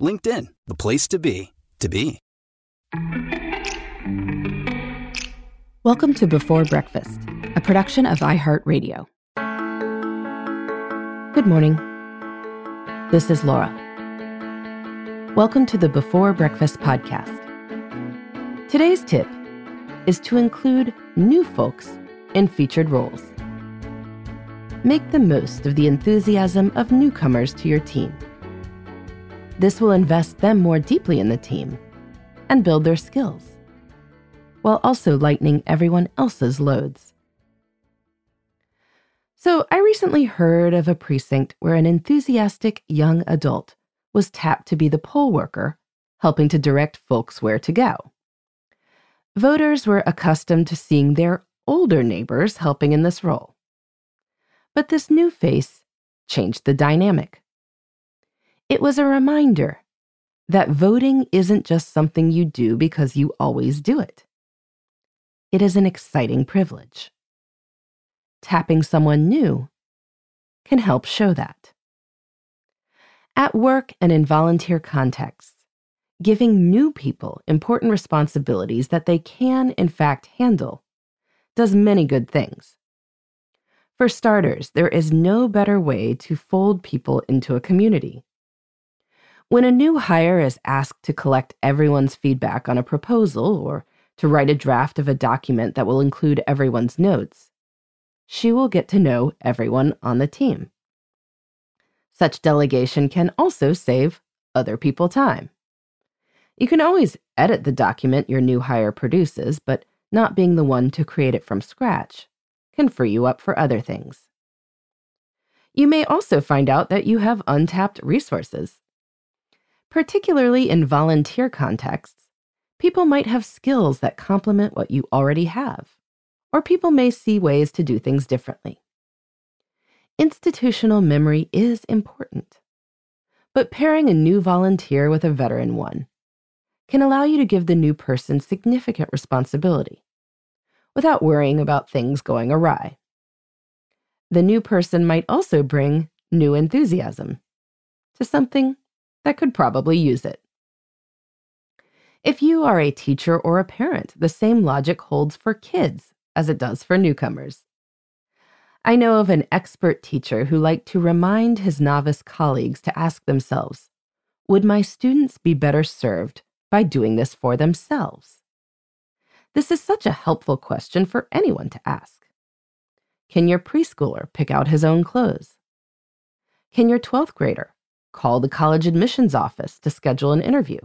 LinkedIn, the place to be, to be. Welcome to Before Breakfast, a production of iHeartRadio. Good morning. This is Laura. Welcome to the Before Breakfast podcast. Today's tip is to include new folks in featured roles. Make the most of the enthusiasm of newcomers to your team. This will invest them more deeply in the team and build their skills while also lightening everyone else's loads. So, I recently heard of a precinct where an enthusiastic young adult was tapped to be the poll worker, helping to direct folks where to go. Voters were accustomed to seeing their older neighbors helping in this role. But this new face changed the dynamic. It was a reminder that voting isn't just something you do because you always do it it is an exciting privilege. Tapping someone new can help show that. At work and in volunteer contexts, giving new people important responsibilities that they can, in fact, handle does many good things. For starters, there is no better way to fold people into a community. When a new hire is asked to collect everyone's feedback on a proposal or to write a draft of a document that will include everyone's notes, she will get to know everyone on the team. Such delegation can also save other people time. You can always edit the document your new hire produces, but not being the one to create it from scratch can free you up for other things. You may also find out that you have untapped resources. Particularly in volunteer contexts, People might have skills that complement what you already have, or people may see ways to do things differently. Institutional memory is important, but pairing a new volunteer with a veteran one can allow you to give the new person significant responsibility without worrying about things going awry. The new person might also bring new enthusiasm to something that could probably use it. If you are a teacher or a parent, the same logic holds for kids as it does for newcomers. I know of an expert teacher who liked to remind his novice colleagues to ask themselves Would my students be better served by doing this for themselves? This is such a helpful question for anyone to ask. Can your preschooler pick out his own clothes? Can your 12th grader call the college admissions office to schedule an interview?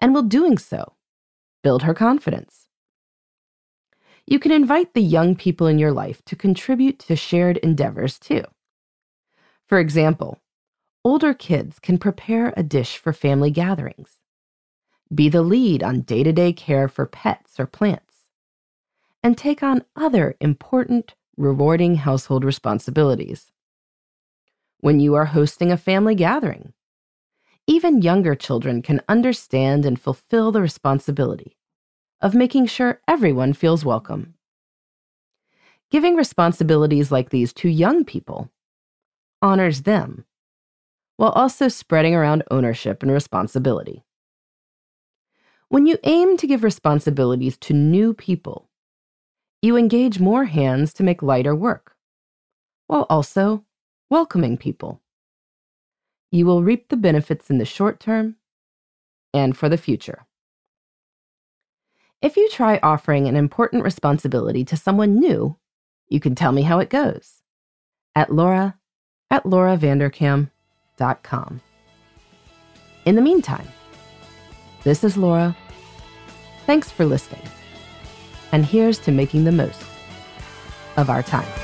and will doing so build her confidence. You can invite the young people in your life to contribute to shared endeavors too. For example, older kids can prepare a dish for family gatherings, be the lead on day to day care for pets or plants, and take on other important, rewarding household responsibilities. When you are hosting a family gathering, even younger children can understand and fulfill the responsibility of making sure everyone feels welcome. Giving responsibilities like these to young people honors them while also spreading around ownership and responsibility. When you aim to give responsibilities to new people, you engage more hands to make lighter work, while also welcoming people you will reap the benefits in the short term and for the future. If you try offering an important responsibility to someone new, you can tell me how it goes at laura at lauravanderkam.com. In the meantime, this is Laura. Thanks for listening. And here's to making the most of our time.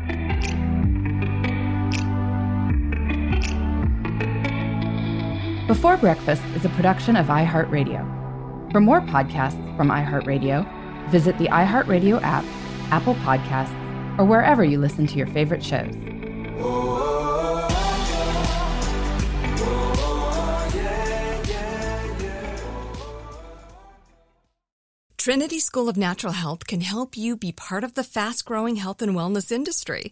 Before Breakfast is a production of iHeartRadio. For more podcasts from iHeartRadio, visit the iHeartRadio app, Apple Podcasts, or wherever you listen to your favorite shows. Trinity School of Natural Health can help you be part of the fast growing health and wellness industry.